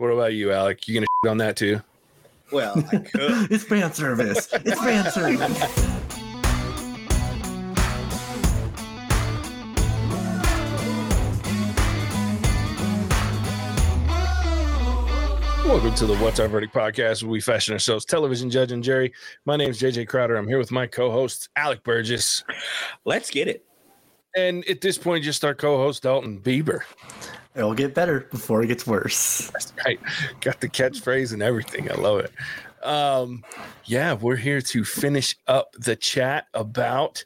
What about you, Alec? You gonna shit on that too? Well, I could. it's fan service. It's fan service. Welcome to the What's Our Verdict podcast, where we fashion ourselves television judge and Jerry. My name is JJ Crowder. I'm here with my co-host Alec Burgess, Let's get it. and at this point, just our co-host Dalton Bieber. It'll get better before it gets worse. That's right. Got the catchphrase and everything. I love it. Um, yeah, we're here to finish up the chat about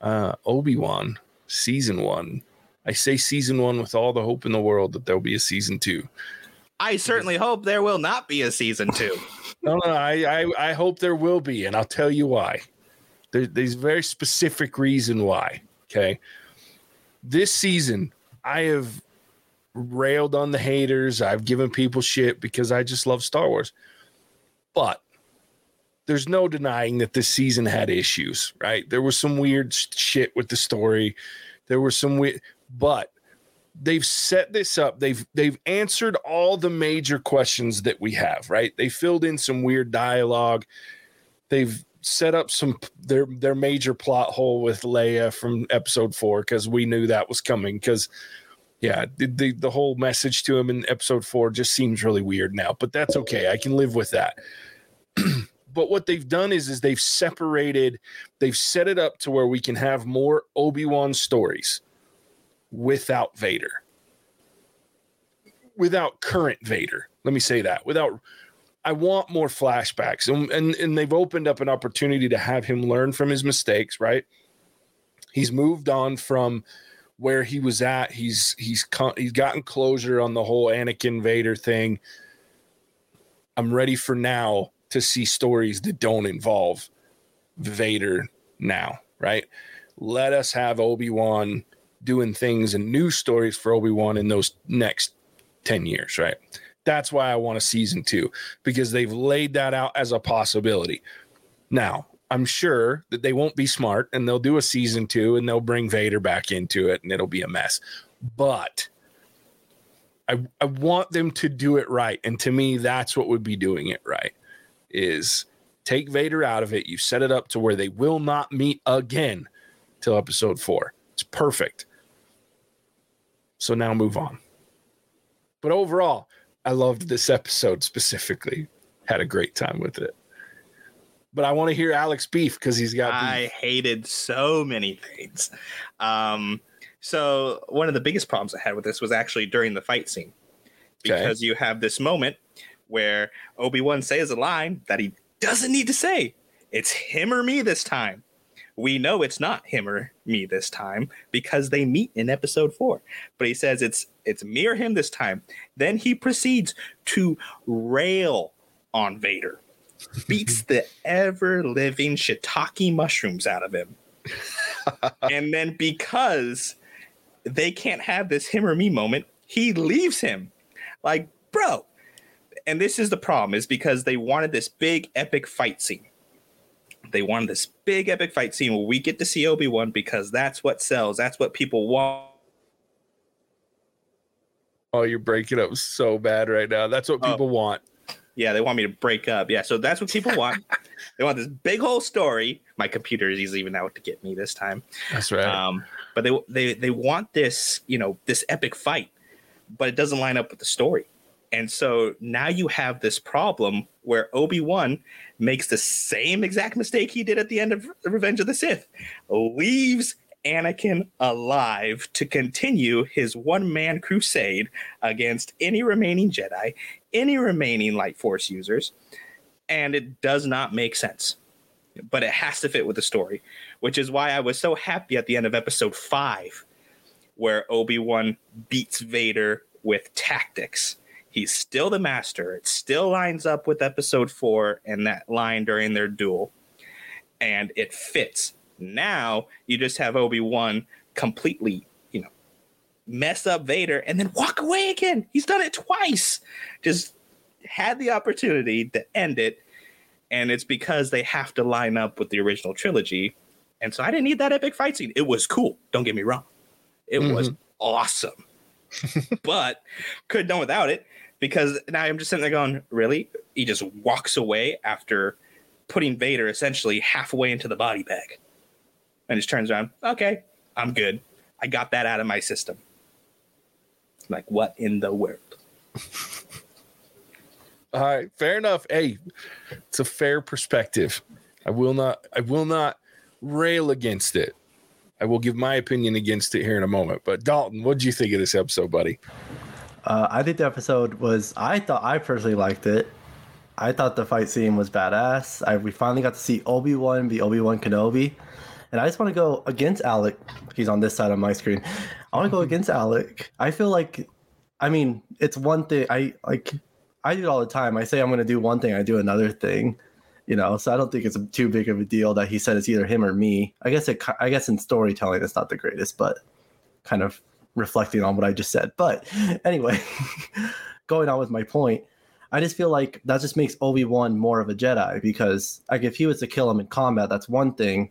uh, Obi Wan season one. I say season one with all the hope in the world that there'll be a season two. I certainly hope there will not be a season two. No, no, I, I, I hope there will be, and I'll tell you why. There, there's a very specific reason why. Okay, this season I have railed on the haters. I've given people shit because I just love Star Wars, but there's no denying that this season had issues. Right, there was some weird shit with the story. There was some weird, but they've set this up they've they've answered all the major questions that we have right they filled in some weird dialogue they've set up some their their major plot hole with Leia from episode 4 cuz we knew that was coming cuz yeah the, the the whole message to him in episode 4 just seems really weird now but that's okay i can live with that but what they've done is is they've separated they've set it up to where we can have more obi-wan stories without Vader. Without current Vader. Let me say that. Without I want more flashbacks. And, and and they've opened up an opportunity to have him learn from his mistakes, right? He's moved on from where he was at. He's he's he's gotten closure on the whole Anakin Vader thing. I'm ready for now to see stories that don't involve Vader now, right? Let us have Obi-Wan doing things and new stories for Obi-Wan in those next 10 years, right? That's why I want a season 2 because they've laid that out as a possibility. Now, I'm sure that they won't be smart and they'll do a season 2 and they'll bring Vader back into it and it'll be a mess. But I I want them to do it right and to me that's what would be doing it right is take Vader out of it. You set it up to where they will not meet again till episode 4. It's perfect. So now move on. But overall, I loved this episode specifically. Had a great time with it. But I want to hear Alex beef because he's got I beef. hated so many things. Um, so one of the biggest problems I had with this was actually during the fight scene Okay. because you have this moment where Obi Wan says a line that he doesn't need to say. It's him or me this time. We know it's not him or me this time because they meet in episode four. But he says it's it's me or him this time. Then he proceeds to rail on Vader, beats the ever living shiitake mushrooms out of him. and then because they can't have this him or me moment, he leaves him. Like, bro. And this is the problem, is because they wanted this big epic fight scene. They wanted this big epic fight scene where we get to see Obi-Wan because that's what sells. That's what people want. Oh, you're breaking up so bad right now. That's what Oh. people want. Yeah, they want me to break up. Yeah, so that's what people want. they want this big whole story. My computer is even out to get me this time. That's right. Um, but they they they want this, you know, this epic fight, but it doesn't line up with the story. And so now you have this problem where Obi Wan makes the same exact mistake he did at the end of Revenge of the Sith, leaves Anakin alive to continue his one man crusade against any remaining Jedi, any remaining Light Force users, and it does not make sense. But it has to fit with the story, which is why I was so happy at the end of episode five, where Obi Wan beats Vader with tactics. He's still the master. It still lines up with episode four and that line during their duel, and it fits. Now you just have Obi Wan completely, you know, mess up Vader and then walk away again. He's done it twice. Just had the opportunity to end it, and it's because they have to line up with the original trilogy. And so I didn't need that epic fight scene. It was cool. Don't get me wrong. It was mm-hmm. awesome. but could have done without it. because now I'm just sitting there going, really? He just walks away after putting Vader essentially halfway into the body bag, and just turns around. Okay, I'm good. I got that out of my system. Like, what in the world? All right, fair enough. Hey, it's a fair perspective. I will not I will not rail against it. I will give my opinion against it here in a moment. But Dalton, what did you think of this episode, buddy? Uh, I think the episode was. I thought I personally liked it. I thought the fight scene was badass. I, we finally got to see Obi Wan be Obi Wan Kenobi, and I just want to go against Alec. He's on this side of my screen. I want to go against Alec. I feel like, I mean, it's one thing. I like. I do it all the time. I say I'm going to do one thing, I do another thing. You know, so I don't think it's too big of a deal that he said it's either him or me. I guess it. I guess in storytelling, it's not the greatest, but kind of reflecting on what I just said. But anyway, going on with my point, I just feel like that just makes Obi Wan more of a Jedi because, like, if he was to kill him in combat, that's one thing.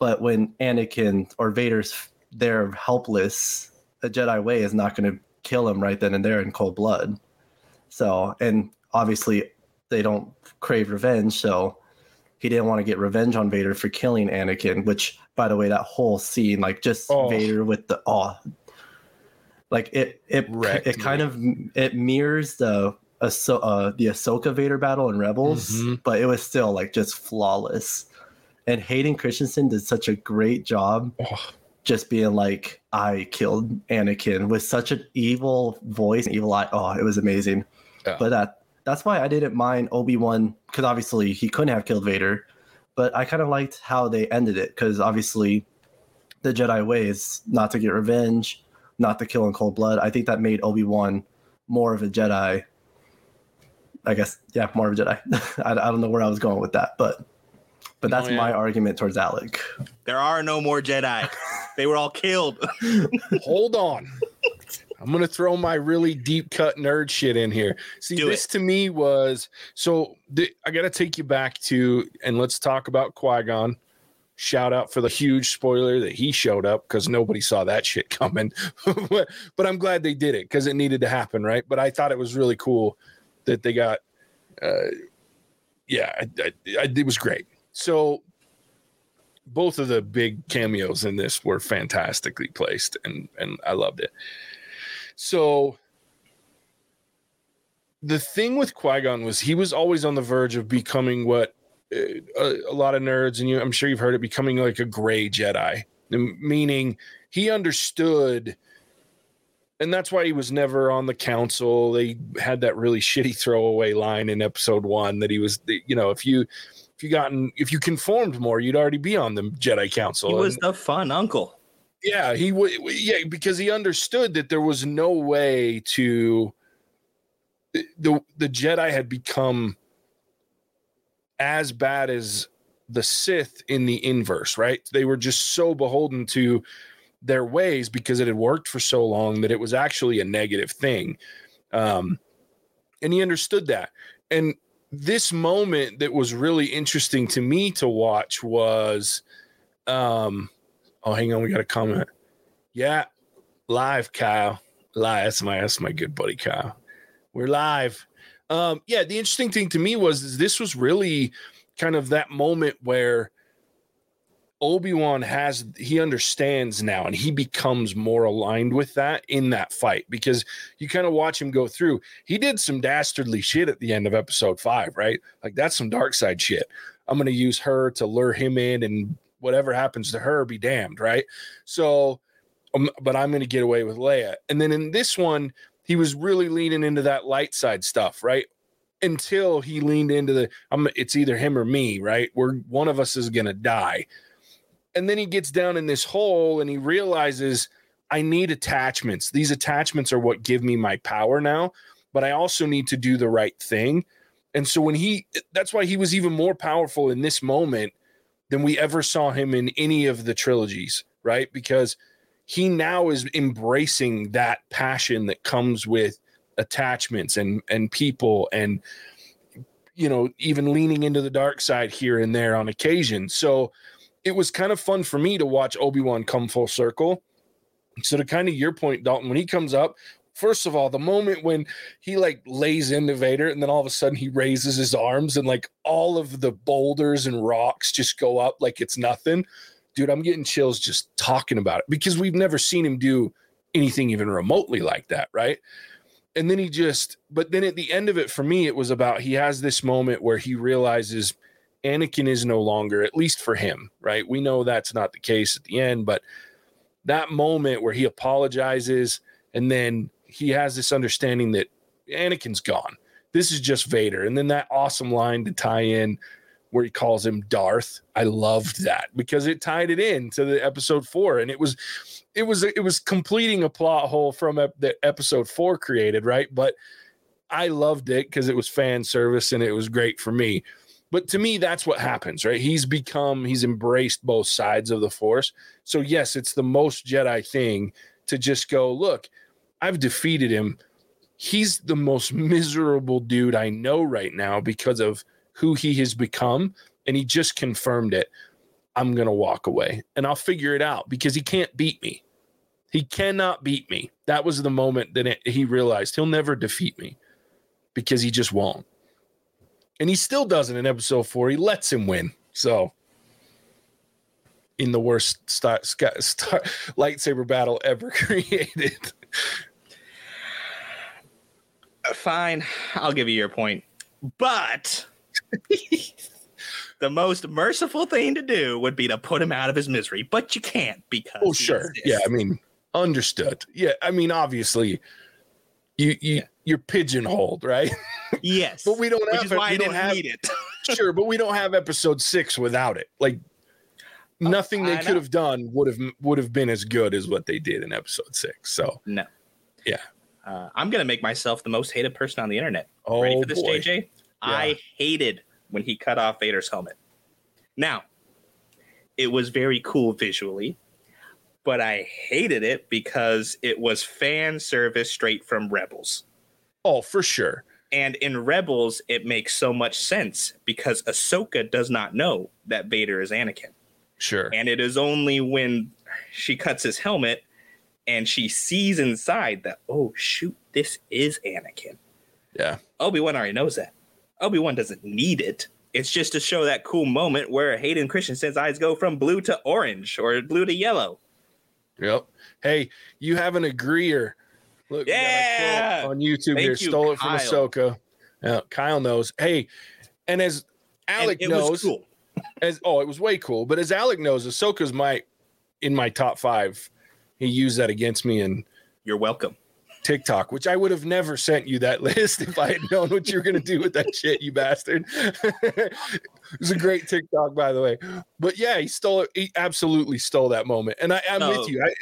But when Anakin or Vader's there helpless, a Jedi way is not going to kill him right then and there in cold blood. So, and obviously they don't crave revenge, so he didn't want to get revenge on Vader for killing Anakin. Which, by the way, that whole scene, like just Oh. Vader with the oh, like it it Wrecked it kind of it mirrors the Ahso- uh, the Ahsoka Vader battle in Rebels, Mhm. but it was still like just flawless. And Hayden Christensen did such a great job Oh, just being like, I killed Anakin with such an evil voice, and evil eye. Oh, it was amazing. Yeah. But that that's why I didn't mind Obi Wan because obviously he couldn't have killed Vader, but I kind of liked how they ended it because obviously the Jedi way is not to get revenge, not to kill in cold blood. I think that made Obi Wan more of a Jedi. I guess yeah, more of a Jedi. I, I don't know where I was going with that, but but No, that's yeah. my argument towards Alec. There are no more Jedi. they were all killed. hold on. I'm gonna throw my really deep cut nerd shit in here. See, Do this to me was so. The, I gotta take you back to and let's talk about Qui Gon. Shout out for the huge spoiler that he showed up because nobody saw that shit coming. but, but I'm glad they did it because it needed to happen, right? But I thought it was really cool that they got. Uh, yeah, I, I, I, it was great. So both of the big cameos in this were fantastically placed and and I loved it. So the thing with Qui-Gon was he was always on the verge of becoming what uh, a, a lot of nerds and you I'm sure you've heard it becoming like a gray Jedi, meaning he understood and that's why he was never on the council. They had that really shitty throwaway line in episode 1 that he was you know if you if you gotten if you conformed more you'd already be on the Jedi council. he was And- the fun uncle. yeah, he would. Yeah, because he understood that there was no way to. The the Jedi had become as bad as the Sith in the inverse, right? They were just so beholden to their ways because it had worked for so long that it was actually a negative thing. Um, and he understood that. And this moment that was really interesting to me to watch was um Oh, hang on, we got a comment. Yeah, live, Kyle. Live. That's my that's my good buddy Kyle. We're live. Um, yeah, the interesting thing to me was is this was really kind of that moment where Obi-Wan has he understands now and he becomes more aligned with that in that fight because you kind of watch him go through. He did some dastardly shit at the end of episode five, right? Like that's some dark side shit. I'm gonna use her to lure him in and whatever happens to her be damned right so um, but i'm going to get away with leia and then in this one he was really leaning into that light side stuff right until he leaned into the I'm, it's either him or me right where one of us is going to die and then he gets down in this hole and he realizes i need attachments these attachments are what give me my power now but i also need to do the right thing and so when he that's why he was even more powerful in this moment than we ever saw him in any of the trilogies, right? Because he now is embracing that passion that comes with attachments and and people and you know even leaning into the dark side here and there on occasion. So it was kind of fun for me to watch Obi-Wan come full circle. So to kind of your point Dalton when he comes up First of all, the moment when he like lays into Vader and then all of a sudden he raises his arms and like all of the boulders and rocks just go up like it's nothing. Dude, I'm getting chills just talking about it because we've never seen him do anything even remotely like that, right? And then he just, but then at the end of it, for me, it was about he has this moment where he realizes Anakin is no longer, at least for him, right? We know that's not the case at the end, but that moment where he apologizes and then he has this understanding that Anakin's gone. This is just Vader. And then that awesome line to tie in where he calls him Darth. I loved that because it tied it in to the episode four. And it was, it was, it was completing a plot hole from ep- the episode four created, right? But I loved it because it was fan service and it was great for me. But to me, that's what happens, right? He's become, he's embraced both sides of the force. So, yes, it's the most Jedi thing to just go, look, I've defeated him. He's the most miserable dude I know right now because of who he has become. And he just confirmed it. I'm going to walk away and I'll figure it out because he can't beat me. He cannot beat me. That was the moment that it, he realized he'll never defeat me because he just won't. And he still doesn't in episode four. He lets him win. So, in the worst star, star, star, lightsaber battle ever created. Uh, fine, I'll give you your point. But the most merciful thing to do would be to put him out of his misery, but you can't because. Oh, sure. Yeah, I mean, understood. Yeah, I mean, obviously, you you yeah. you're pigeonholed, right? Yes, but we don't Which have. We don't have, need it. sure, but we don't have episode six without it. Like nothing they could have done would have would have been as good as what they did in episode six. So no, yeah. Uh, I'm gonna make myself the most hated person on the internet. Oh, Ready for this, boy. JJ? Yeah. I hated when he cut off Vader's helmet. Now, it was very cool visually, but I hated it because it was fan service straight from Rebels. Oh, for sure. And in Rebels, it makes so much sense because Ahsoka does not know that Vader is Anakin. Sure. And it is only when she cuts his helmet and she sees inside that, oh, shoot, this is Anakin. Yeah. Obi Wan already knows that. Obi Wan doesn't need it. It's just to show that cool moment where Hayden Christensen's eyes go from blue to orange or blue to yellow. Yep. Hey, you have an agreeer. Look, yeah. on YouTube Thank here. you, Stole it from. Ahsoka. Yeah, Kyle knows. Hey, and as Alec And knows, cool. as oh, it was way cool. But as Alec knows, Ahsoka's my in my top five. He used that against me and You're welcome. TikTok, which I would have never sent you that list if I had known what you were gonna do with that shit, you bastard. it was a great TikTok, by the way. But yeah, he stole it. He absolutely stole that moment, and I, I'm No. with you. I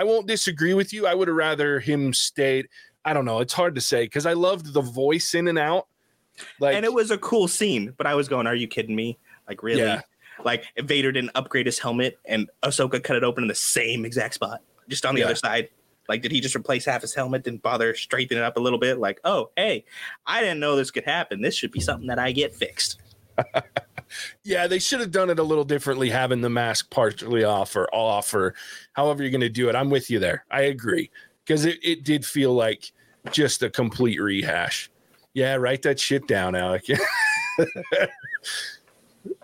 I won't disagree with you. I would have rather him stayed. I don't know. It's hard to say because I loved the voice in and out. Like and it was a cool scene, but I was going, Are you kidding me? Like, really? Yeah. Like, Vader didn't upgrade his helmet and Ahsoka cut it open in the same exact spot, just on the Yeah. other side. Like, did he just replace half his helmet? Didn't bother straightening it up a little bit? Like, oh, hey, I didn't know this could happen. This should be something that I get fixed. Yeah, they should have done it a little differently, having the mask partially off or off or however you're going to do it. I'm with you there. I agree because it, it did feel like just a complete rehash. Yeah, write that shit down, Alec.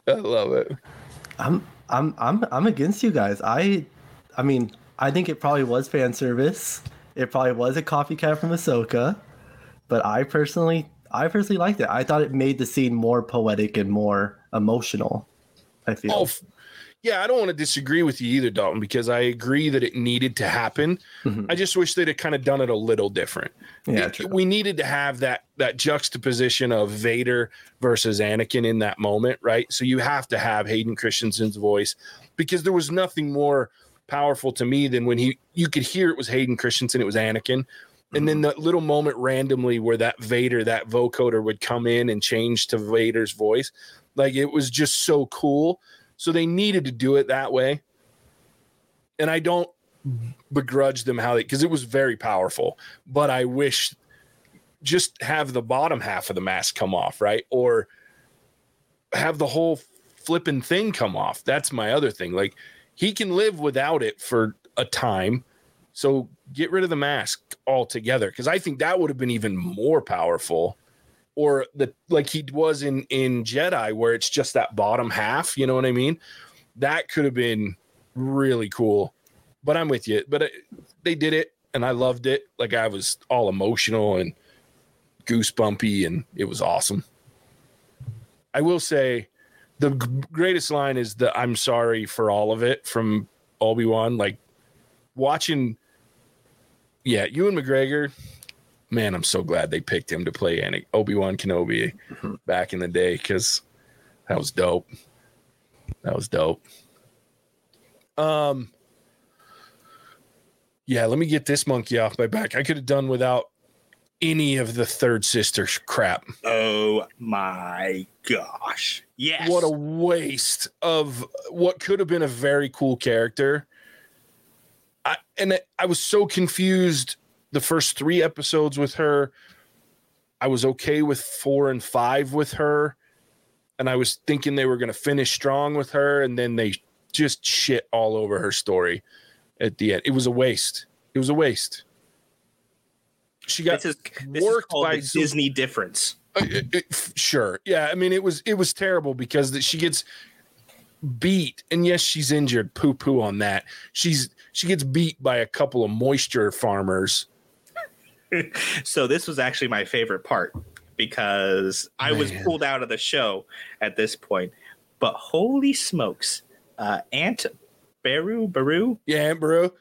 I love it. I'm I'm I'm I'm against you guys. I I mean, I think it probably was fan service. It probably was a coffee copycat from Ahsoka, but I personally I personally liked it. I thought it made the scene more poetic and more emotional. I feel. Oh, yeah, I don't want to disagree with you either, Dalton, because I agree that it needed to happen. Mhm. I just wish they'd have kind of done it a little different. yeah, It- we needed to have that that juxtaposition of Vader versus Anakin in that moment, right? So you have to have Hayden Christensen's voice because there was nothing more powerful to me than when he you could hear it was Hayden Christensen, it was Anakin. And then mm-hmm. that little moment randomly where that Vader, that vocoder would come in and change to Vader's voice. Like it was just so cool. So they needed to do it that way. And I don't begrudge them how they because it was very powerful. But I wish just have the bottom half of the mask come off, right? Or have the whole flipping thing come off. That's my other thing. Like he can live without it for a time, So get rid of the mask altogether because I think that would have been even more powerful. Or the like he was in in Jedi, where it's just that bottom half. You know what I mean? That could have been really cool. But I'm with you. But it, they did it, and I loved it. Like I was all emotional and goosebumpy, and it was awesome. I will say, the greatest line is the "I'm sorry for all of it" from Obi Wan. Like watching, yeah, Ewan McGregor. Man, I'm so glad they picked him to play Obi Wan Kenobi back in the day because that was dope. That was dope. Um, yeah, let me get this monkey off my back. I could have done without any of the third sister crap. Oh my gosh. Yes. What a waste of what could have been a very cool character. I, and I was so confused the first three episodes with her. I was okay with four and five with her. And I was thinking they were going to finish strong with her. And then they just shit all over her story at the end. It was a waste. It was a waste. She got this is this is worked called by Disney difference. uh, it- it- sure. Yeah. I mean, it was it was terrible because that she gets beat, and yes, she's injured. Poo poo on that. She's she gets beat by a couple of moisture farmers. so this was actually my favorite part because I was pulled out of the show at this point. But holy smokes, uh, Aunt Beru Baru, Yeah, bro.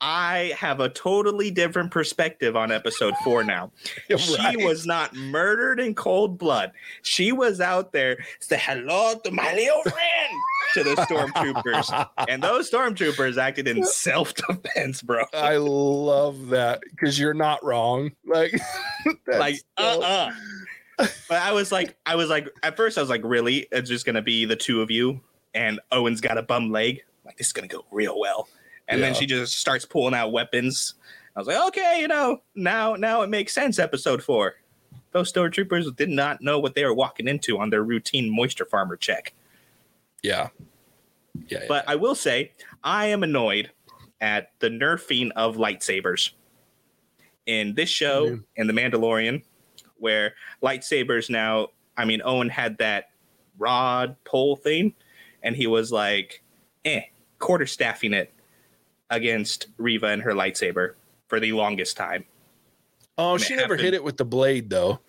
I have a totally different perspective on episode four now. She was not murdered in cold blood. She was out there say hello to my little friend to the stormtroopers, and those stormtroopers acted in self defense, bro. I love that because you're not wrong. Like, like uh so- uh but i was like i was like at first i was like really it's just gonna be the two of you and owen's got a bum leg like this is gonna go real well and then she just starts pulling out weapons i was like okay you know now now it makes sense episode four those stormtroopers did not know what they were walking into on their routine moisture farmer check Yeah. Yeah. but i will say i am annoyed at the nerfing of lightsabers in this show Yeah. in the mandalorian where lightsabers now i mean owen had that rod pole thing and he was like eh quarter staffing it against Reva and her lightsaber for the longest time oh, she never happened. hit it with the blade though.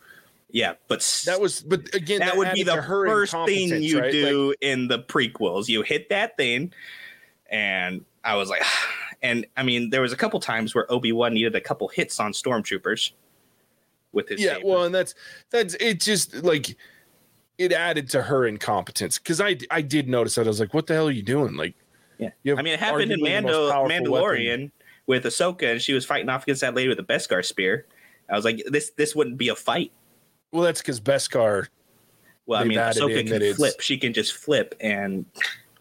yeah but That was, but again, that would be the first thing you right? Like, do in the prequels. You hit that thing, and I was like, and I mean, there was a couple times where Obi Wan needed a couple hits on stormtroopers with his yeah saber. well and that's that's it just like it added to her incompetence because i i did notice that i was like what the hell are you doing like Yeah. you have I mean, it happened in arguably the most Mando Mandalorian weapon. with Ahsoka, and she was fighting off against that lady with the Beskar spear. I was like, this this wouldn't be a fight. well that's because beskar Well, I mean, added Ahsoka can that it's- flip. She can just flip and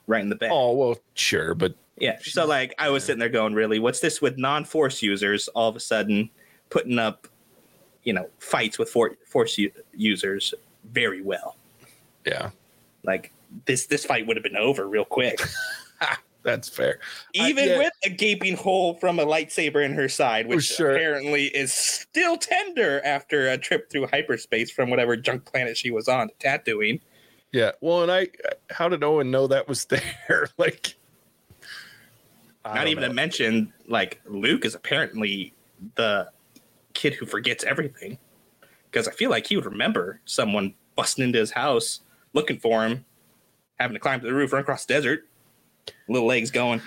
right in the back. oh well sure but Yeah. So like I was sitting there going, really, what's this with non-force users all of a sudden putting up, you know, fights with for- force u- users very well. yeah Like this this fight would have been over real quick. that's fair I- Even yeah. with a gaping hole from a lightsaber in her side, which Sure. apparently is still tender after a trip through hyperspace from whatever junk planet she was on, Tatooine. yeah well and i how did owen know that was there like I Not even know. to mention, like Luke is apparently the kid who forgets everything. Because I feel like he would remember someone busting into his house, looking for him, having to climb to the roof, run across the desert, little legs going.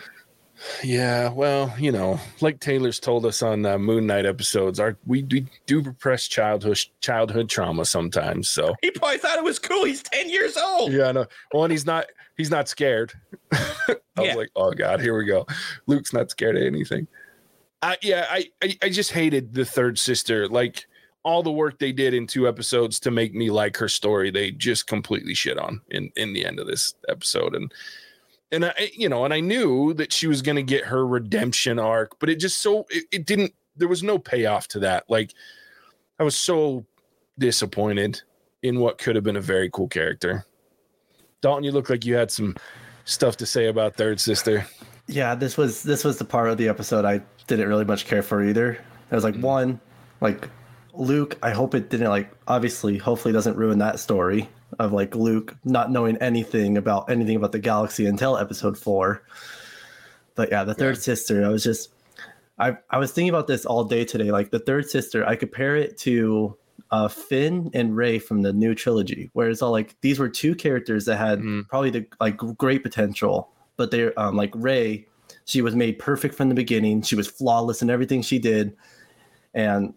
yeah well you know like taylor's told us on uh, moon knight episodes our we, we do repress childhood childhood trauma sometimes so He probably thought it was cool. He's ten years old. Yeah, I know. Well, and he's not he's not scared. I Yeah. was like, oh god, here we go. Luke's not scared of anything. I yeah, I, I I just hated the third sister. Like all the work they did in two episodes to make me like her story, they just completely shit on in in the end of this episode. And and I you know, and I knew that she was gonna get her redemption arc, but it just so it, it didn't there was no payoff to that. Like I was so disappointed in what could have been a very cool character. Dalton, you look like you had some stuff to say about Third Sister. Yeah, this was this was the part of the episode I didn't really much care for either. I was like, Mm-hmm. one, like Luke. I hope it didn't like obviously, hopefully, doesn't ruin that story of like Luke not knowing anything about anything about the galaxy until episode four. But yeah, the third sister. I was just, I I was thinking about this all day today. Like the third sister, I compare it to uh, Finn and Rey from the new trilogy, where it's all like these were two characters that had Mhm. probably the like great potential, but they're um, like Rey. She was made perfect from the beginning. She was flawless in everything she did, and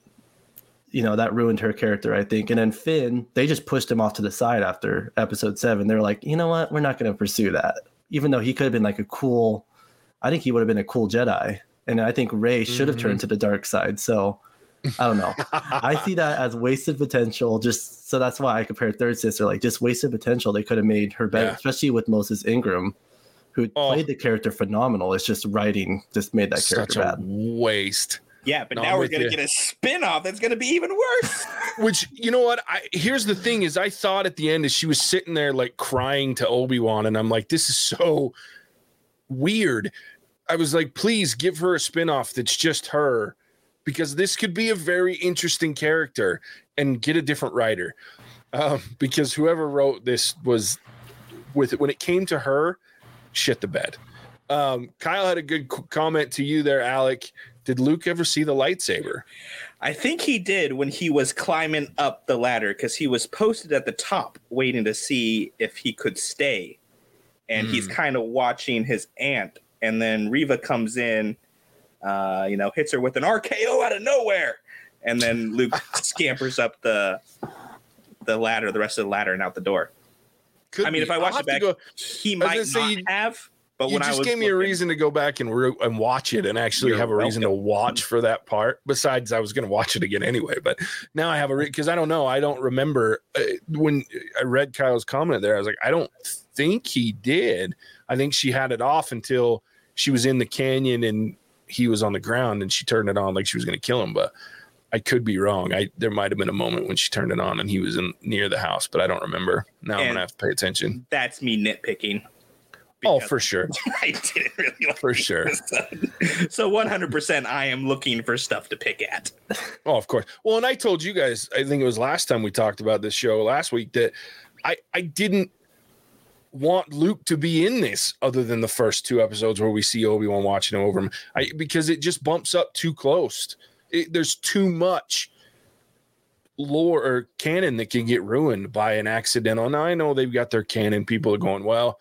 you know that ruined her character, I think. And then Finn, they just pushed him off to the side after episode seven. They're like, you know what, we're not going to pursue that, even though he could have been like a cool. I think he would have been a cool Jedi, and I think Rey should have mm-hmm. turned to the dark side. So I don't know. I see that as wasted potential. Just so that's why I compare third sister like just wasted potential. They could have made her better, Yeah. especially with Moses Ingram, who Oh. played the character phenomenal. It's just writing just made that Such character a bad. waste. Yeah, but No, now I'm we're gonna you. get a spin-off that's gonna be even worse. Which you know what? I here's the thing: is I thought at the end as she was sitting there like crying to Obi Wan, and I'm like, this is so weird. I was like, please give her a spinoff that's just her, because this could be a very interesting character, and get a different writer. Um, because whoever wrote this was with it when it came to her, shit the bed. Um, Kyle had a good comment to you there, Alec. Did Luke ever see the lightsaber? I think he did when he was climbing up the ladder because he was posted at the top waiting to see if he could stay. And he's kind of watching his aunt. And then Reva comes in, uh, you know, hits her with an RKO out of nowhere. And then Luke scampers up the the ladder, the rest of the ladder, and out the door. Could I mean, be. if I watch it back, go- he might not you- have. But you when I just was gave me a reason to go back and re- and watch it and actually have a reason to watch for that part. Besides, I was going to watch it again anyway, but now I have a because I don't know. I don't remember uh, when I read Kyle's comment there. I was like, I don't think he did. I think she had it off until she was in the canyon and he was on the ground and she turned it on like she was going to kill him. But I could be wrong. I there might have been a moment when she turned it on and he was in near the house, but I don't remember. Now I'm gonna have to pay attention. That's me nitpicking. Oh, for sure, I didn't really like for sure. So 100% I am looking for stuff to pick at. Oh, of course. Well, and I told you guys, I think it was last time we talked about this show last week that I I didn't want Luke to be in this other than the first two episodes where we see Obi-Wan watching him over him. I because it just bumps up too close. It, there's too much lore or canon that can get ruined by an accidental. Now I know they've got their canon people are going, well,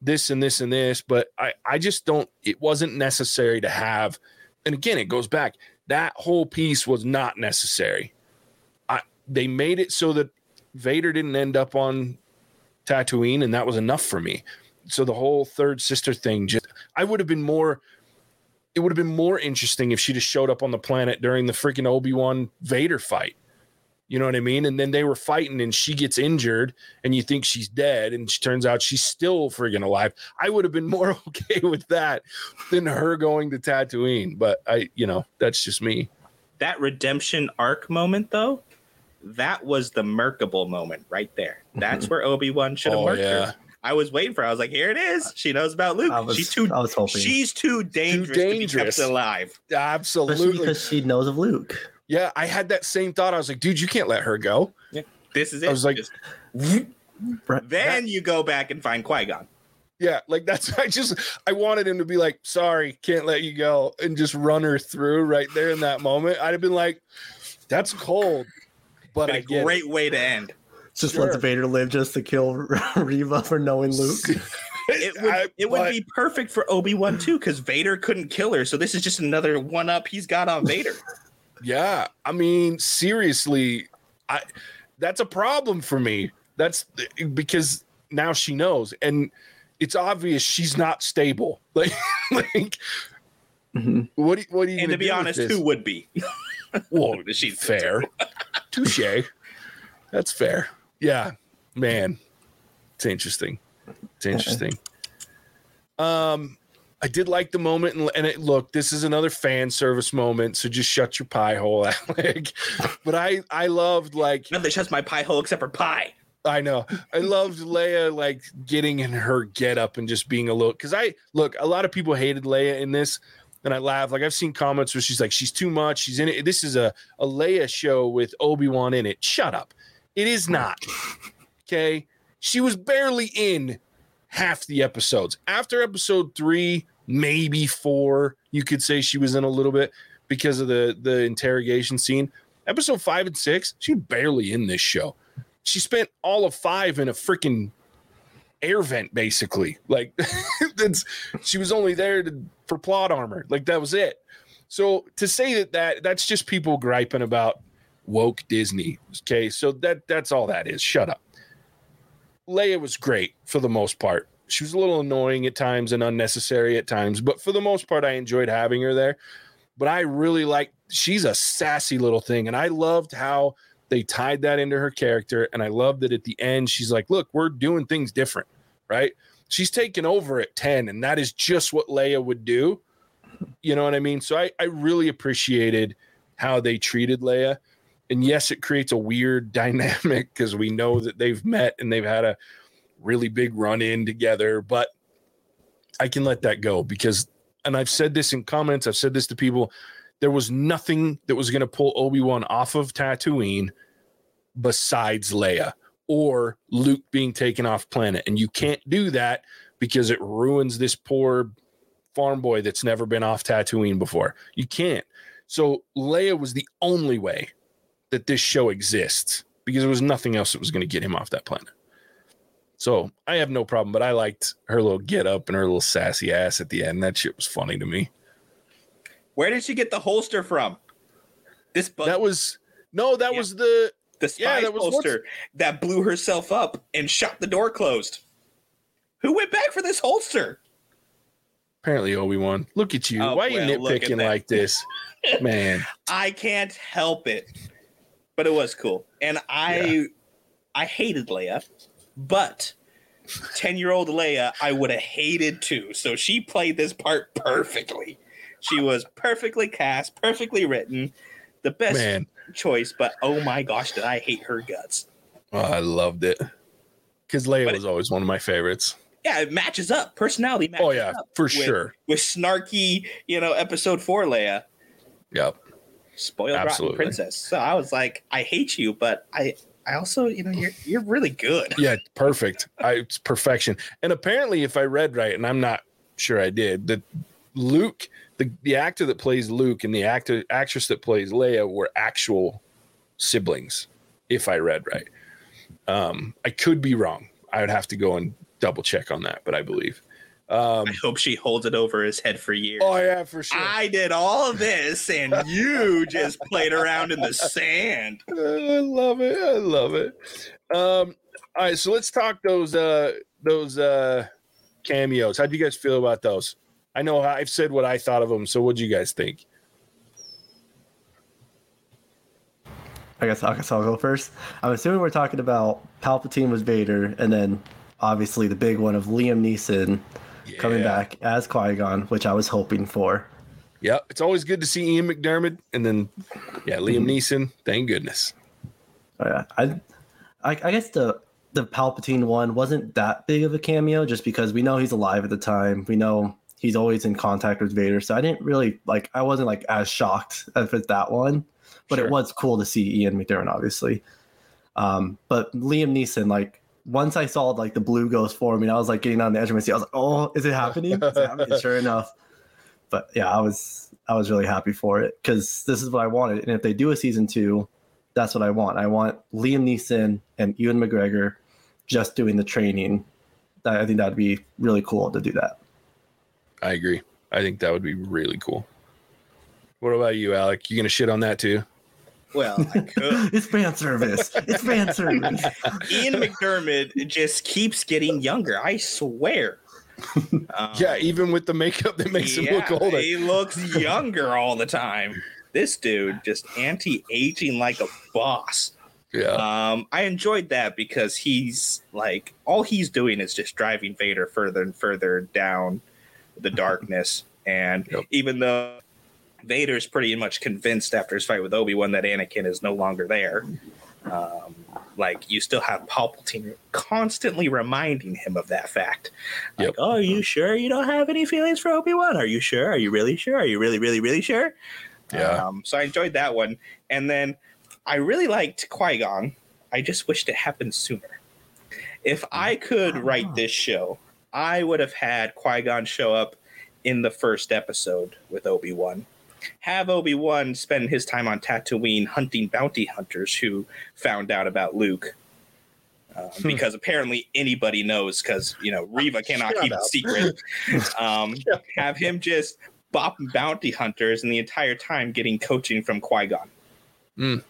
this and this and this, but I I just don't it wasn't necessary to have and again it goes back that whole piece was not necessary. I they made it so that Vader didn't end up on Tatooine, and that was enough for me. So the whole third sister thing, just I would have been more. It would have been more interesting if she just showed up on the planet during the freaking Obi Wan Vader fight. You know what I mean? And then they were fighting, and she gets injured, and you think she's dead, and she turns out she's still friggin' alive. I would have been more okay with that than her going to Tatooine. But I, you know, that's just me. That redemption arc moment, though, that was the Merkable moment right there. Mhm. That's where Obi Wan should have Oh, merked yeah. her. I was waiting for. her. I was like, "Here it is. She knows about Luke. Was, she's too. I was hoping, She's too dangerous, to be dangerous. kept alive." especially Absolutely. because she knows of Luke. Yeah, I had that same thought. I was like, dude, you can't let her go. Yeah. This is it. I was like- Just- then you go back and find Qui Gon. Yeah, like that's I just I wanted him to be like, sorry, can't let you go, and just run her through right there in that moment. I'd have been like, that's cold, but a I a get great way to end. Just Sure. lets Vader live just to kill Reva for knowing Luke. it. It would, I- it would but- be perfect for Obi Wan too, because Vader couldn't kill her. So this is just another one up he's got on Vader. Yeah, I mean, seriously, I that's a problem for me. That's because now she knows, and it's obvious she's not stable. Like, like Mhm. what? do- What do you? and to be honest, who would be? Well, She's fair. Touche. That's fair. Yeah, man. It's interesting. It's interesting. Um, I did like the moment, and, and it look. This is another fan service moment, so just shut your pie hole, Alec. but I, I loved like, Nothing shuts my pie hole except for pie. I know. I loved Leia like getting in her get up and just being a little because I look, a lot of people hated Leia in this, and I laugh. Like I've seen comments where she's like, she's too much, she's in it. This is a, a Leia show with Obi-Wan in it. Shut up. It is not. Okay. She was barely in half the episodes. After episode three, maybe four, you could say she was in a little bit because of the the interrogation scene. Episode five and six, she barely in this show. She spent all of five in a freaking air vent, basically. Like that's she was only there to, for plot armor. Like that was it. So to say that that that's just people griping about woke Disney. Okay, so that that's all that is. Shut up. Leia was great for the most part. She was a little annoying at times and unnecessary at times, but for the most part, I enjoyed having her there. But I really like she's a sassy little thing, and I loved how they tied that into her character. And I love that at the end, she's like, "Look, we're doing things different, right?" She's taken over at ten, and that is just what Leia would do. You know what I mean? So I I really appreciated how they treated Leia and yes, it creates a weird dynamic because we know that they've met and they've had a really big run in together, but I can let that go because, and I've said this in comments, I've said this to people, there was nothing that was going to pull Obi Wan off of Tatooine besides Leia or Luke being taken off planet. And you can't do that because it ruins this poor farm boy that's never been off Tatooine before. You can't. So Leia was the only way that this show exists because there was nothing else that was going to get him off that planet. So I have no problem, but I liked her little get up and her little sassy ass at the end. That shit was funny to me. Where did she get the holster from? This bu- That was no, that Yeah. was the the spy yeah, that was holster that blew herself up and shot the door closed. Who went back for this holster? apparently Obi Wan. Look at you. Oh, Why are you well, look at nitpicking like this, man? I can't help it. But it was cool. And I I hated Leia, but 10-year-old Leia I would have hated too. So she played this part perfectly. She was perfectly cast, perfectly written. The best Man, choice, but oh my gosh, did I hate her guts. oh, I loved it because Leia But was always one of my favorites. Yeah, it matches up. Personality matches Oh yeah, for with- sure. with snarky, you know, episode four Leia. Yep. spoiled Absolutely. rotten princess. So I was like, I hate you, but I I also, you know, you're you're really good. Yeah, perfect. I, it's perfection. And apparently, if I read right, and I'm not sure I did, that Luke, the, the actor that plays Luke and the actor actress that plays Leia were actual siblings, if I read right. Um, I could be wrong. I would have to go and double check on that, but I believe. Um, I hope she holds it over his head for years. oh yeah, for sure. I did all of this and you just played around in the sand. I love it. I love it. Um, all right, so let's talk those uh those uh cameos. How do you guys feel about those? I know I've said what I thought of them, so what do you guys think? I guess I guess I'll go first. I'm assuming we're talking about Palpatine was Vader, and then obviously the big one of Liam Neeson coming back as Qui Gon, which I was hoping for. Yep, it's always good to see Ian McDiarmid, and then yeah, Liam Neeson. Thank goodness. Oh, yeah, I, I, I guess the the Palpatine one wasn't that big of a cameo, just because we know he's alive at the time. We know he's always in contact with Vader, so I didn't really like. I wasn't like as shocked as with that one, but Sure. it was cool to see Ian McDiarmid, obviously. Um, but Liam Neeson, like once I saw like the blue ghost forming, I was like getting on the edge of my seat. I was like, "Oh, is it happening?" Is it happening? sure enough. But yeah, I was I was really happy for it because this is what I wanted. And if they do a season two, that's what I want. I want Liam Neeson and Ewan McGregor just doing the training. I think that'd be really cool to do that. I agree. I think that would be really cool. What about you, Alec? You gonna shit on that too? Well, I could. it's fan service. It's fan service. Ian McDiarmid just keeps getting younger. I swear. Um, Yeah, even with the makeup that makes him look older. He looks younger all the time. This dude just anti-aging like a boss. Yeah, Um, I enjoyed that because he's like all he's doing is just driving Vader further and further down the darkness. And Yep. even though Vader's pretty much convinced after his fight with Obi Wan that Anakin is no longer there, Um, like you still have Palpatine constantly reminding him of that fact. Like, Yep. oh, are you sure you don't have any feelings for Obi Wan? Are you sure? Are you really sure? Are you really, really, really sure? Yeah. Um, so I enjoyed that one, and then I really liked Qui Gon. I just wished it happened sooner. If I could write this show, I would have had Qui Gon show up in the first episode with Obi Wan. Have Obi Wan spend his time on Tatooine hunting bounty hunters who found out about Luke. Um, Hmm. because apparently anybody knows, because you know Reva cannot Shut keep up. a secret. Um, have him just bop bounty hunters, and the entire time getting coaching from Qui Gon. Mm.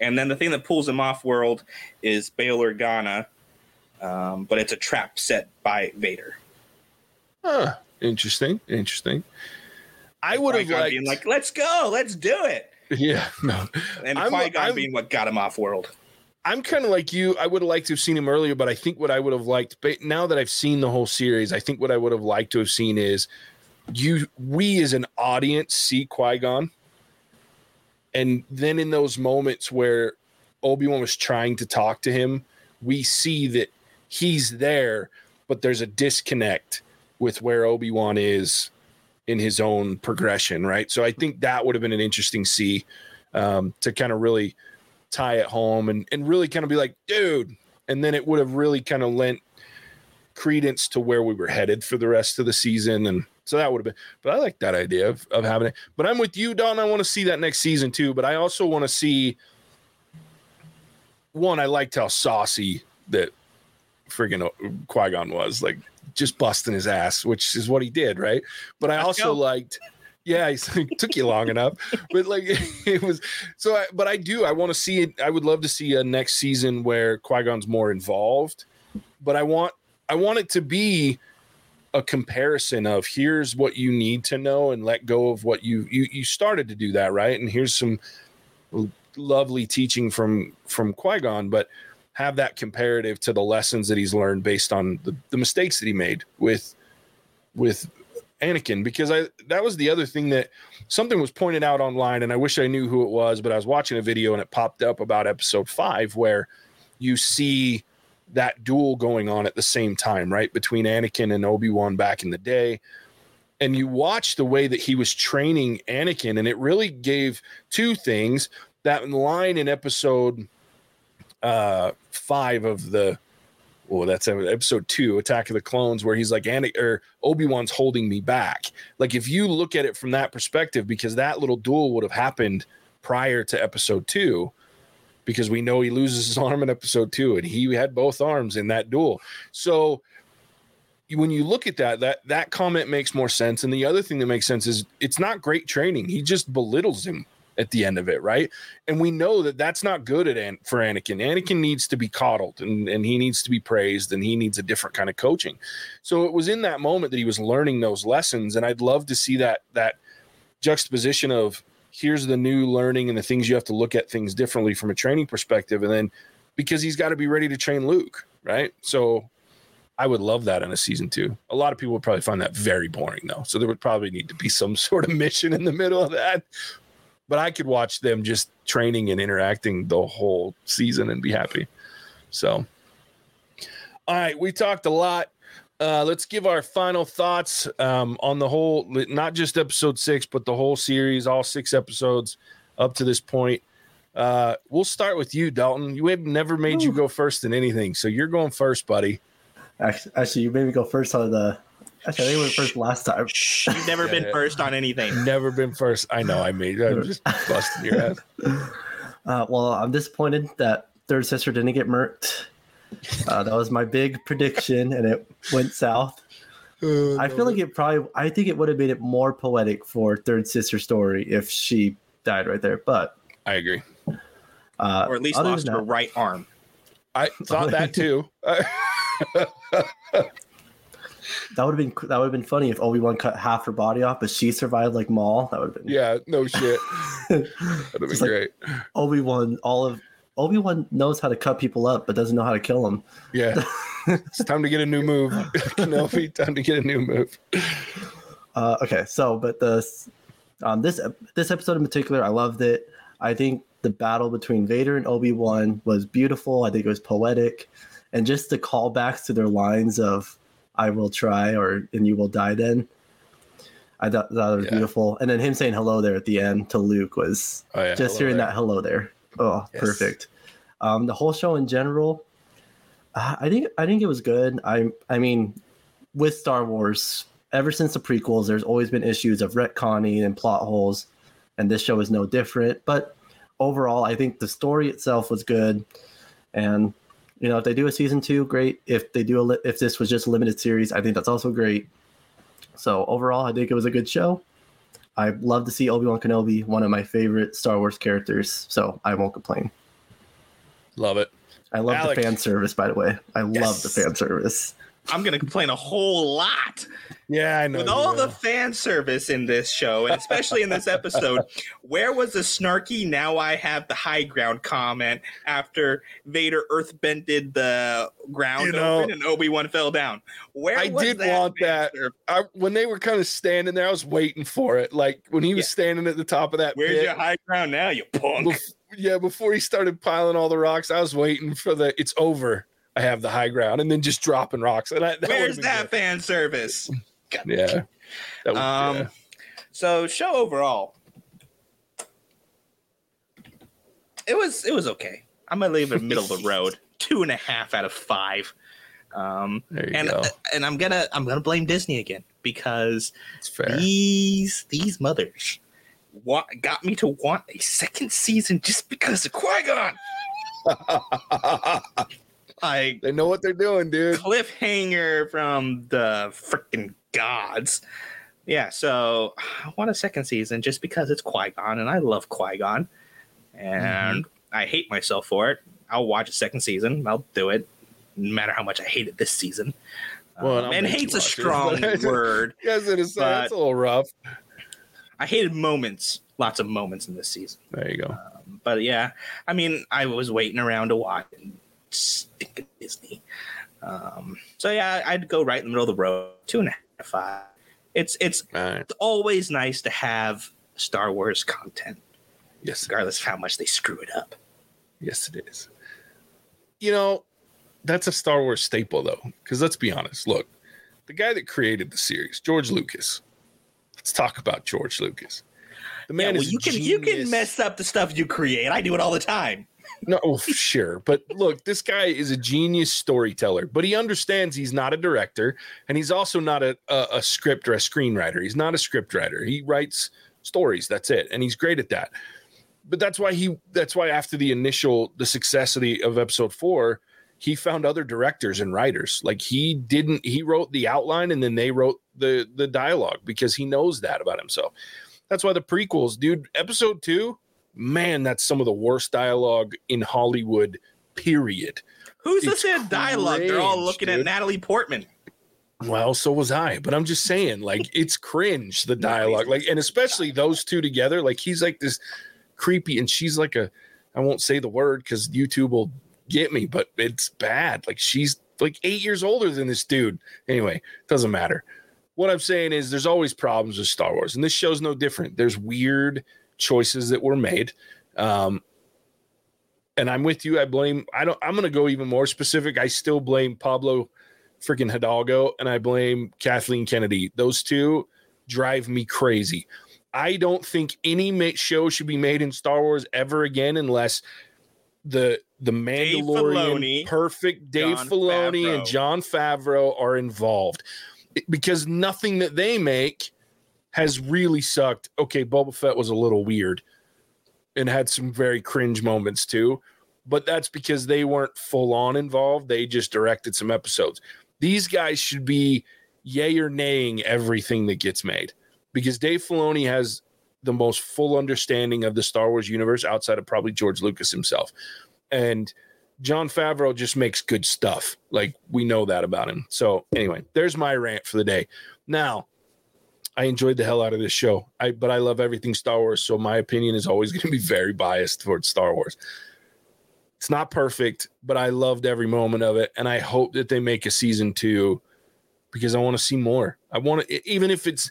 And then the thing that pulls him off world is Bail Organa, um, but it's a trap set by Vader. Huh. Interesting. Interesting. I would have liked. being like, "Let's go, let's do it," yeah. No. and Qui Gon being what got him off world. I'm kind of like you. I would have liked to have seen him earlier, but I think what I would have liked, but now that I've seen the whole series, I think what I would have liked to have seen is you, we as an audience see Qui Gon, and then in those moments where Obi Wan was trying to talk to him, we see that he's there, but there's a disconnect with where Obi Wan is in his own progression, right? So I think that would have been an interesting see um, to kind of really tie it home and, and really kind of be like, dude. And then it would have really kind of lent credence to where we were headed for the rest of the season. And so that would have been, but I like that idea of, of having it. But I'm with you, Don. I want to see that next season too. But I also want to see one, I liked how saucy that friggin' Qui Gon was, like just busting his ass, which is what he did, right? But I Let's also go. liked, yeah, it took you long enough, but like it was so. I, but I do, I want to see it. I would love to see a next season where Qui Gon's more involved, but I want, I want it to be a comparison of here's what you need to know and let go of what you you you started to do that right and here's some lovely teaching from from Qui-Gon but have that comparative to the lessons that he's learned based on the, the mistakes that he made with with Anakin because I that was the other thing that something was pointed out online and I wish I knew who it was but I was watching a video and it popped up about episode 5 where you see that duel going on at the same time right between Anakin and Obi-Wan back in the day. And you watch the way that he was training Anakin and it really gave two things. That line in episode uh 5 of the well, that's episode two, Attack of the Clones, where he's like, Anakin or er, Obi Wan's holding me back. Like, if you look at it from that perspective, because that little duel would have happened prior to episode two, because we know he loses his arm in episode two, and he had both arms in that duel. So, when you look at that, that that comment makes more sense. And the other thing that makes sense is it's not great training. He just belittles him at the end of it, right? And we know that that's not good at An- for Anakin. Anakin needs to be coddled and, and he needs to be praised and he needs a different kind of coaching. So it was in that moment that he was learning those lessons. And I'd love to see that that juxtaposition of here's the new learning and the things you have to look at things differently from a training perspective. And then because he's got to be ready to train Luke, right? So I would love that in a season two. A lot of people would probably find that very boring though. So there would probably need to be some sort of mission in the middle of that but I could watch them just training and interacting the whole season and be happy. So, all right, we talked a lot. Uh, let's give our final thoughts um, on the whole, not just episode six, but the whole series, all six episodes up to this point. Uh, we'll start with you, Dalton. You have never made you go first in anything, so you're going first, buddy. Actually, actually, you made me go first on the. Actually, I think we went first last time. You've never Yeah, been yeah. first on anything. Never been first. I know. I made. I'm just busting your ass. Uh, well, I'm disappointed that Third Sister didn't get murked. Uh, that was my big prediction, and it went south. I feel like it probably. I think it would have made it more poetic for Third Sister story if she died right there. But I agree. uh, or at least lost than her that- right arm. I thought that too. That would have been that would have been funny if Obi Wan cut half her body off, but she survived like Maul. That would have been yeah, no shit. That'd have been Just like- great. Obi Wan. All of Obi Wan knows how to cut people up, but doesn't know how to kill them. Yeah. it's time to get a new move. Kenobi, time to get a new move. Uh, okay, so but the um, this this episode in particular, I loved it. I think The battle between Vader and Obi Wan was beautiful. I think it was poetic, and just the callbacks to their lines of "I will try" or "and you will die." Then I thought, it was Yeah. beautiful, and then him saying hello there at the end to Luke was Oh, yeah, just hello hearing there. that hello there. Oh, Yes. perfect. Um, the whole show in general, uh, I think I think it was good. I I mean, with Star Wars, ever since the prequels, there's always been issues of retconning and plot holes, and this show is no different. But overall, I think the story itself was good, and you know, if they do a season two, great. If they do a li- if this was just a limited series, I think that's also great. So overall, I think it was a good show. I love to see Obi Wan Kenobi, one of my favorite Star Wars characters. So I won't complain. Love it. I love Alec. the fan service, by the way. I love the fan service. I'm gonna complain a whole lot Yeah, I know. with all the fan service in this show, and especially in this episode. Where was the snarky "Now I have the high ground" comment after Vader earthbended the ground You know, open and Obi Wan fell down? Where I did that want that. I, when they were kind of standing there, I was waiting for it. Like when he was Yeah. standing at the top of that Where's pit. your high ground now, you punk? bef- yeah, before he started piling all the rocks, I was waiting for the "it's over." I have the high ground, and then just dropping rocks. And I, that Where's that fan service? good. Yeah, that was, Um, yeah. So show overall, it was it was okay. I'm gonna leave it middle of the road, two and a half out of five. Um, There you and go. and I'm gonna I'm gonna blame Disney again because these these mothers wa- got me to want a second season just because of Qui Gon. Like they know what they're doing, dude. cliffhanger from the freaking gods. Yeah, so I want a second season just because it's Qui Gon and I love Qui Gon, and I hate myself for it. I'll watch a second season. I'll do it, no matter how much I hate it this season. Well, and Um, and hate's a watch it, strong word. You guys gonna say But- that's a little rough. I hated moments, lots of moments in this season. There you go. But yeah, I mean, I was waiting around to watch and stinking Disney. Um, so yeah, I'd go right in the middle of the road, two and a half, five. It's it's right. it's always nice to have Star Wars content, Yes, regardless of how much they screw it up. yes, it is. You know, that's a Star Wars staple, though. Because let's be honest. Look, the guy that created the series, George Lucas. Let's talk about George Lucas. The man yeah, well, is you can you can mess up the stuff you create. I do it all the time. No, well, sure. But look, this guy is a genius storyteller, but he understands he's not a director and he's also not a, a, a script or a screenwriter. He's not a script writer. He writes stories. That's it. And he's great at that. But that's why he that's why after the initial the success of the of episode four, he found other directors and writers. Like he didn't he wrote the outline and then they wrote the the dialogue because he knows that about himself. That's why the prequels, dude, episode two, man, that's some of the worst dialogue in Hollywood, period. Who's It's this in dialogue? They're all looking at. Natalie Portman. Well, so was I, but I'm just saying, like, it's cringe, the dialogue, like, and especially those two together. Like, he's like this creepy, and she's like a, I won't say the word because YouTube will get me, but it's bad. Like, she's like eight years older than this dude. Anyway, doesn't matter. What I'm saying is, there's always problems with Star Wars, and this show's no different. There's weird choices that were made. Um, and I'm with you. I blame, I don't, I'm going to go even more specific. I still blame Pablo freaking Hidalgo and I blame Kathleen Kennedy. Those two drive me crazy. I don't think any show should be made in Star Wars ever again unless the the Dave Mandalorian Filoni, perfect Dave Jon Filoni and Jon Favreau are involved because nothing that they make has really sucked. Okay, Boba Fett was a little weird and had some very cringe moments too, but that's because they weren't full on involved. They just directed some episodes. These guys should be yay or naying everything that gets made because Dave Filoni has the most full understanding of the Star Wars universe outside of probably George Lucas himself. And Jon Favreau just makes good stuff. Like we know that about him. So anyway, there's my rant for the day. Now, I enjoyed the hell out of this show. I but I love everything Star Wars, so my opinion is always going to be very biased towards Star Wars. It's not perfect, but I loved every moment of it, and I hope that they make a season two because I want to see more. I want to, even if it's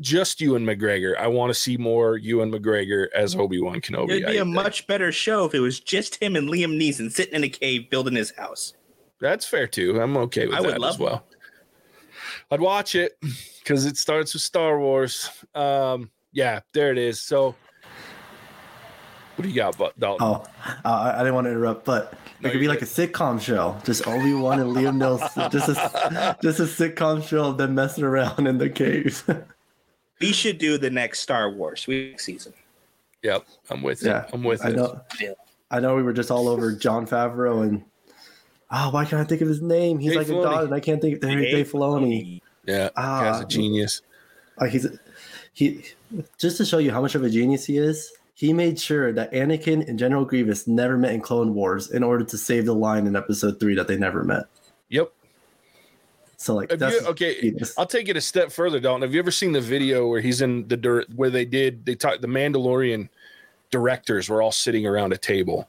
just Ewan McGregor. I want to see more Ewan McGregor as Obi Wan Kenobi. It'd be I- a much better show if it was just him and Liam Neeson sitting in a cave building his house. That's fair too. I'm okay with I would that love as well. I'd watch it because it starts with Star Wars. Um, yeah, there it is. So, what do you got, but Dalton? Oh, uh, I I didn't want to interrupt, but No, it could be you're like a sitcom show. Just Obi Wan and Liam Neeson. Just a, just a sitcom show of them messing around in the cave. We should do the next Star Wars week season. Yep, I'm with yeah, it. I'm with I it. know. Yeah. I know we were just all over Jon Favreau and oh, why can't I think of his name? He's Dave like Filoni. a dog, and I can't think. There, Dave Filoni. Yeah, Ah. guy's a genius. Like he's he. Just to show you how much of a genius he is, he made sure that Anakin and General Grievous never met in Clone Wars in order to save the line in Episode Three that they never met. Yep. So like that's you, okay, genius. I'll take it a step further, Dalton. Have you ever seen the video where he's in the dirt where they did they talked the Mandalorian directors were all sitting around a table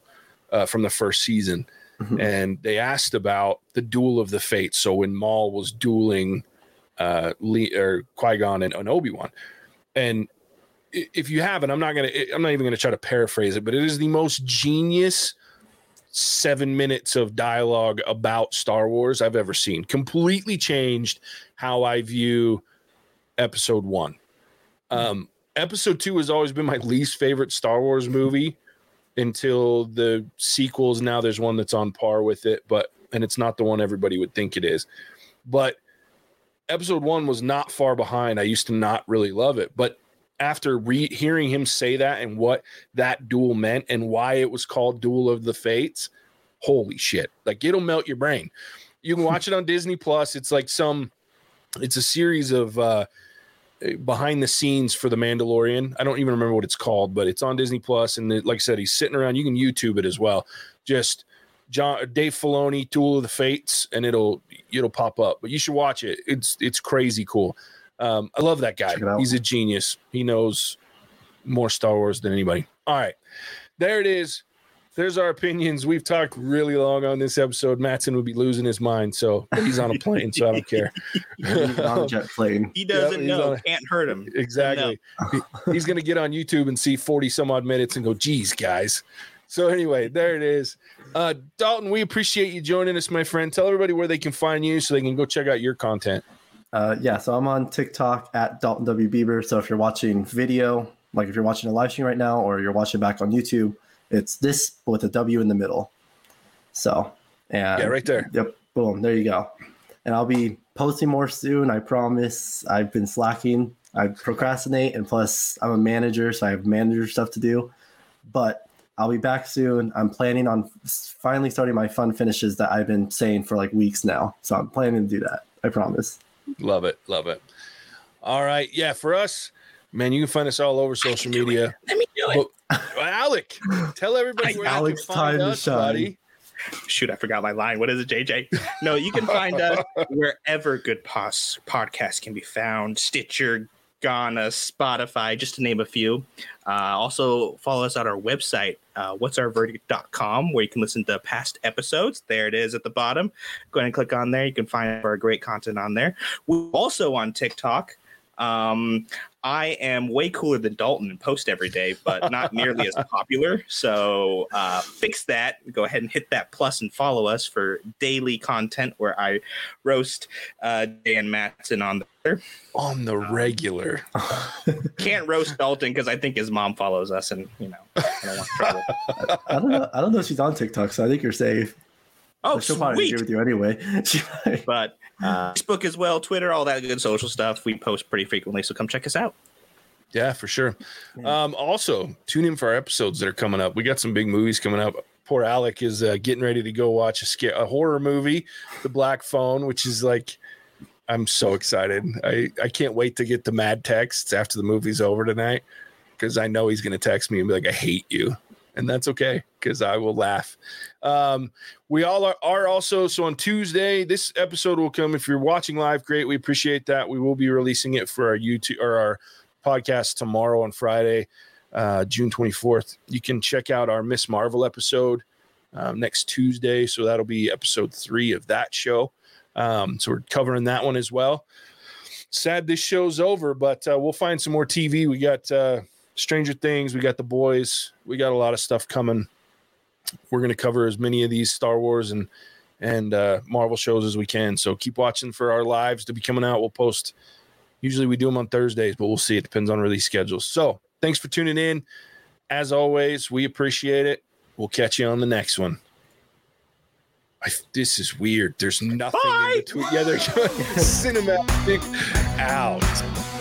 uh, from the first season, Mhm. and they asked about the duel of the fates. So when Maul was dueling uh, Lee or Qui Gon and, and Obi Wan, and if you haven't, I'm not gonna I'm not even gonna try to paraphrase it, but it is the most genius seven minutes of dialogue about Star Wars I've ever seen. Completely changed how I view episode one. Um, episode two has always been my least favorite Star Wars movie until the sequels. Now there's one that's on par with it, but and it's not the one everybody would think it is. But episode one was not far behind. I used to not really love it, but after re- hearing him say that and what that duel meant and why it was called Duel of the Fates, holy shit! Like it'll melt your brain. You can watch it on Disney Plus. It's like some, it's a series of uh, behind the scenes for the Mandalorian. I don't even remember what it's called, but it's on Disney Plus. And it- like I said, he's sitting around. You can YouTube it as well. Just John Dave Filoni, Duel of the Fates, and it'll it'll pop up. But you should watch it. It's it's crazy cool. Um, I love that guy. Check it out. He's a genius. He knows more Star Wars than anybody. All right, there it is. There's our opinions. We've talked really long on this episode. Matson would be losing his mind, so he's on a plane, so I don't care. He's on a jet plane. He doesn't he's know. a- Can't hurt him. Exactly. He- he's going to get on YouTube and see 40 some odd minutes and go, geez, guys. So, anyway, there it is. Uh, Dalton, we appreciate you joining us, my friend. Tell everybody where they can find you so they can go check out your content. Uh, yeah, so I'm on TikTok at Dalton W Bieber. So if you're watching video, like if you're watching a live stream right now, or you're watching back on YouTube, it's this with a W in the middle. So and Yeah, right there. Yep, boom, there you go. And I'll be posting more soon. I promise. I've been slacking. I procrastinate, and plus I'm a manager, so I have manager stuff to do. But I'll be back soon. I'm planning on finally starting my fun finishes that I've been saying for like weeks now. So I'm planning to do that. I promise. Love it. Love it. All right. Yeah, for us, man, you can find us all over social media. Let me do it. But, Alec, tell everybody where Alex, they can find time to us, shine. buddy. Shoot, I forgot my line. What is it, JJ? No, you can find us wherever good pos- podcasts can be found Stitcher, Ghana, Spotify, just to name a few. Uh, also, follow us on our website, uh, what'sOurVerdict.com, where you can listen to past episodes. There it is at the bottom. Go ahead and click on there. You can find our great content on there. We're also on TikTok. Um, I am way cooler than Dalton and post every day, but not nearly as popular. So uh, fix that. Go ahead and hit that plus and follow us for daily content where I roast uh, Dan Matson on there. On the regular. Can't roast Dalton because I think his mom follows us, and you know I don't want trouble. I don't know. I don't know if she's on TikTok, so I think you're safe. Oh, she'll probably agree sweet! with you anyway. But uh, Facebook as well, Twitter, all that good social stuff. We post pretty frequently, so come check us out. Yeah, for sure. Yeah. Um, also, tune in for our episodes that are coming up. We got some big movies coming up. Poor Alec is uh, getting ready to go watch a, scare, a horror movie, The Black Phone, which is like, I'm so excited. I, I can't wait to get the mad texts after the movie's over tonight because I know he's going to text me and be like, I hate you. And that's okay because I will laugh. Um, we all are, are also, so on Tuesday, this episode will come. If you're watching live, great. We appreciate that. We will be releasing it for our YouTube or our podcast tomorrow on Friday, uh, June 24th. You can check out our Miss Marvel episode um, next Tuesday. So that'll be episode three of that show. Um, so we're covering that one as well. sad this show's over, but uh, we'll find some more TV. We got uh, Stranger Things, we got The Boys, we got a lot of stuff coming. We're going to cover as many of these Star Wars and and uh, Marvel shows as we can. So keep watching for our lives to be coming out. We'll post. Usually we do them on Thursdays, but we'll see. It depends on release schedules. So thanks for tuning in. As always, we appreciate it. We'll catch you on the next one. I, this is weird. There's nothing Bye. in between. Yeah, there's cinematic out.